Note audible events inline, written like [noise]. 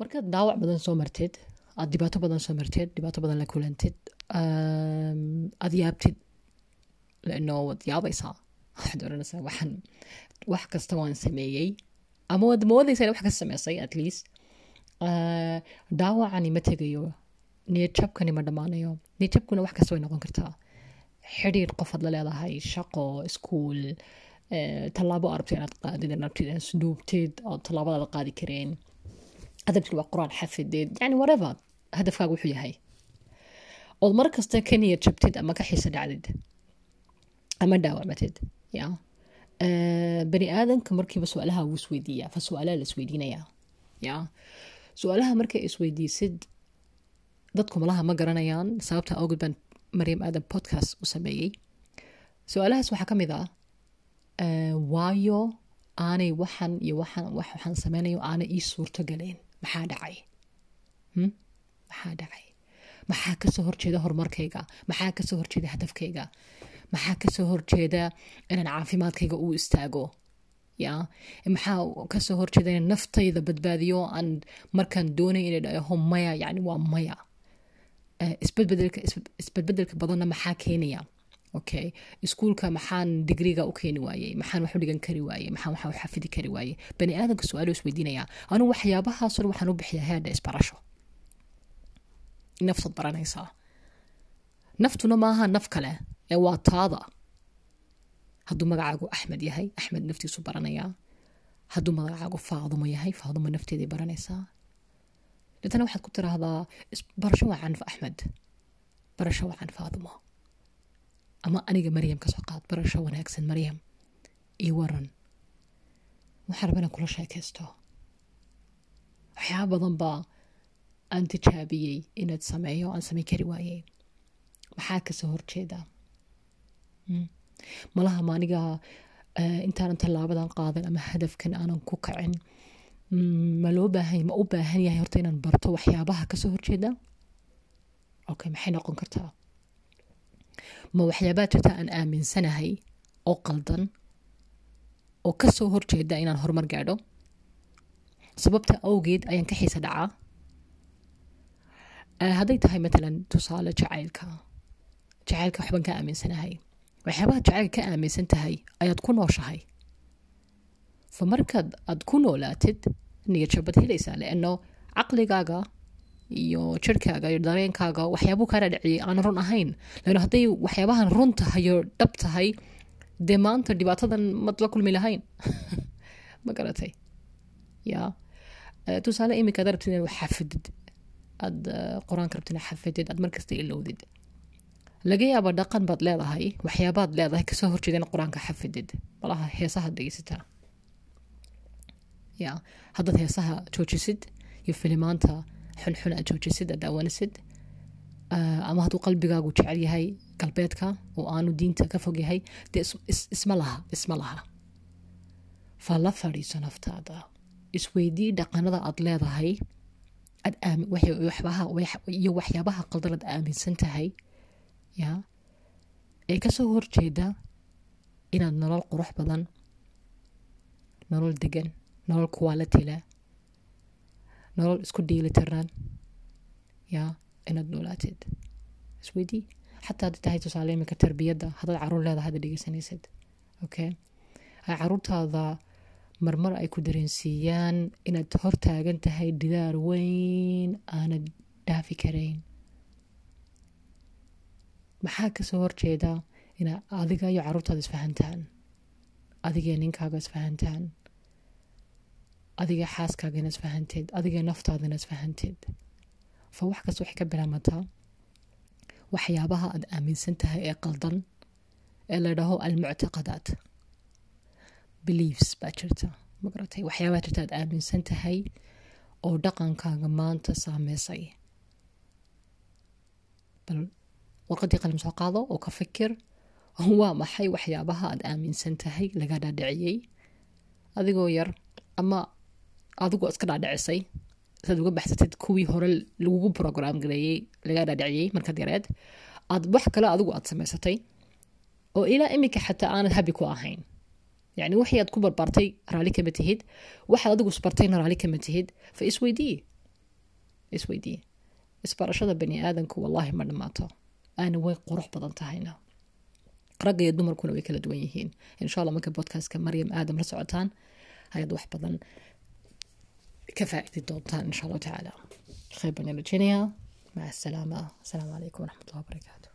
markaad daawac badan soo martid aad dhibaato badan soo martid dhibaato badan la kulantid aad yaabtid lano waad yaabaysaa. Waxaad oranaysaa waxaan wax kasta waan sameeyey. Ama waad moodaysaa in wax kasta sameysay at least. Dhaawacani ma tegayo niyadjabkani ma dhammaanayo. Niyadjabkuna wax kasta way noqon kartaa. Xidhiir qofaad la leedahay shaqo iskuol tallaabo arabtid inaad qaadid arabtid inaad snuubtid oo tallaabadaada qaadi kareen hadabtid waa qur'aan xafideed. Yani whatever hadafkaaga wuxuu yahay. Ood mar kasta ka niyad jabtid ama ka xiisa dhacdid ama dhaawacmatid ya bani aadamka markiiba su'aalaha wuu isweydiiyaa fa su'aalaha la isweydiinayaa ya su'aalaha markay isweydiisid dadku malaha ma garanayaan. Sababta awgeed baan maryam aadan podcast u sameeyey. Su'aalahaas waxaa ka mid ah waayo aanay waxan iyo waxan waxaan sameynayo aanay ii suurto galeen maxaa dhacay? Maxaa dhacay? Maxaa ka soo horjeeda horumarkayga? Maxaa ka soo horjeeda hadafkayga? Maxaa ka soo horjeeda inaan caafimaadkayga u istaago? Ya? Maxaa ka soo horjeeda inaan naftayda badbaadiyo? Aan markaan doonay inay dhaho maya yani waa maya. Isbadbedelka isbadbedelka badanna maxaa keenaya okay. Iskuulka maxaan digriga u keeni waayey? Maxaan wax u dhigan kari waayey? Maxaan wax u xafidi kari waayey? Bani aadamka su'aalo anugu waxyaabahaasoo dhan waxaan u bixiyaa headha isbarasho. Naftaad baranaysaa naftuna maaha naf kale ee waa taada. Hadduu magacaagu axmed yahay axmed naftiisu baranayaa hadduu magacaagu faadumo yahay faadumo nafteeday baranaysaa deetana waxaad ku tiraahdaa barasho waa axmed. Barasho waa can ama aniga maryam ka soo qaad barasho wanaagsan maryam. Io waran waxaa raba inaan kula sheekaysto. Waxyaaba badan baa aan tijaabiyey inaad sameeyo aan samayn kari waayey. Maxaa ka soo horjeeda? Malaha ma aniga intaanan tallaabadan qaadan ama hadafkan aanan ku kacin. Ma loo baahan ma u baahan yahay horta inaan barto waxyaabaha ka soo horjeeda? Okay maxay noqon kartaa ma waxyaabaa jirta aan aaminsanahay oo qaldan oo ka soo horjeeda inaan horumar gaadho? Sababta awgeed ayaan ka xiisa dhacaa. Hadday tahay matalan tusaale jacaylka jacaylka waxbaan ka aaminsanahay. Waxyaabaha jacaylka ka aaminsan tahay ayaad ku nooshahay. Fa markaad aad ku noolaatid niyadjabad helaysaa leano caqligaaga iyo jirhkaaga iyo dareenkaaga waxyaabuu kaana dhaciyay aan run ahayn. Lano hadday waxyaabahan run tahay oo dhab tahay dee maanta dhibaatadan mad la kulmi lahayn? [laughs] Ma garatay? Ya tusaale iminka rabtid inaad xafidid. Aad qur'aanka rabtid inaad xafidid aad markasta ilowdid. Laga yaaba dhaqan baad leedahay waxyaabaad leedahay ka soo horjeeda inaad qur'aanka xafidid. Malaha heesahaad dhegeysataa. Ya haddaad heesaha joojisid iyo filimaanta xunxun aad daawanisid ama hadduu qalbigaagu jecel yahay galbeedka oo aanu diinta ka fog yahay dee isma laha isma laha. Fa fadhiiso naftaada. Isweydii dhaqanada aad leedahay iyo waxyaabaha qaldan aad aaminsan tahay ya ee ka soo horjeeda inaad nolol qurux badan nolol degan nolol kuwaalitila nolol isku dheelitirnaan ya inaad noolaatid isweydii xataa hadday tahay tusaale iminka tarbiyadda haddaad carruur leedahay hadda dhegeysanaysid okay. caruurtaada marmar ay ku dareensiiyaan inaad hor taagan tahay didaar weyn aanad dhaafi karayn maxaa ka soo horjeeda inaa adiga iyo caruurtaada isfahantaan adiga ninkaaga isfahantaan adiga xaaskaagana isfahanteed adiga naftaadana isfahanteed fa wax kasta waxay ka bilaamataa waxyaabaha aad aaminsan tahay ee qaldan ee la dhaho almuctaqadaat. Beliefs baa jirta. Magaratay waxyaabaa jirta aad aaminsan tahay oo dhaqankaaga maanta saameysay. Bal warqadii qalim soo qaado oo ka fikir [laughs] waa maxay waxyaabaha aad aaminsan tahay laga dhaadhiciyey? Adigoo yar ama adigoo iska dhaadhicisay saad uga baxsatid kuwii hore lagugu program gareeyey laga dhaadhiciyey markaad yareed aad wax kale adigu aad samaysatay. Oo ilaa iminka xataa aanad habi ku ahayn. Yani wixii aad ku barbaartay raali kama tihid. Waxaad adigu isbartayna raali kama tihid. Fa isweydii isweydii isbarashada bani aadanku wallaahi ma dhammaato. Aana way qurux badan tahayna. Ragga iyo dumarkuna way kala duwan yihiin. Insha allah marka podcastka maryam aadam la socotaan ayaad wax badan كفاءة الدولتان إن شاء الله تعالى. خير بني مع السلامة. السلام عليكم ورحمة الله وبركاته.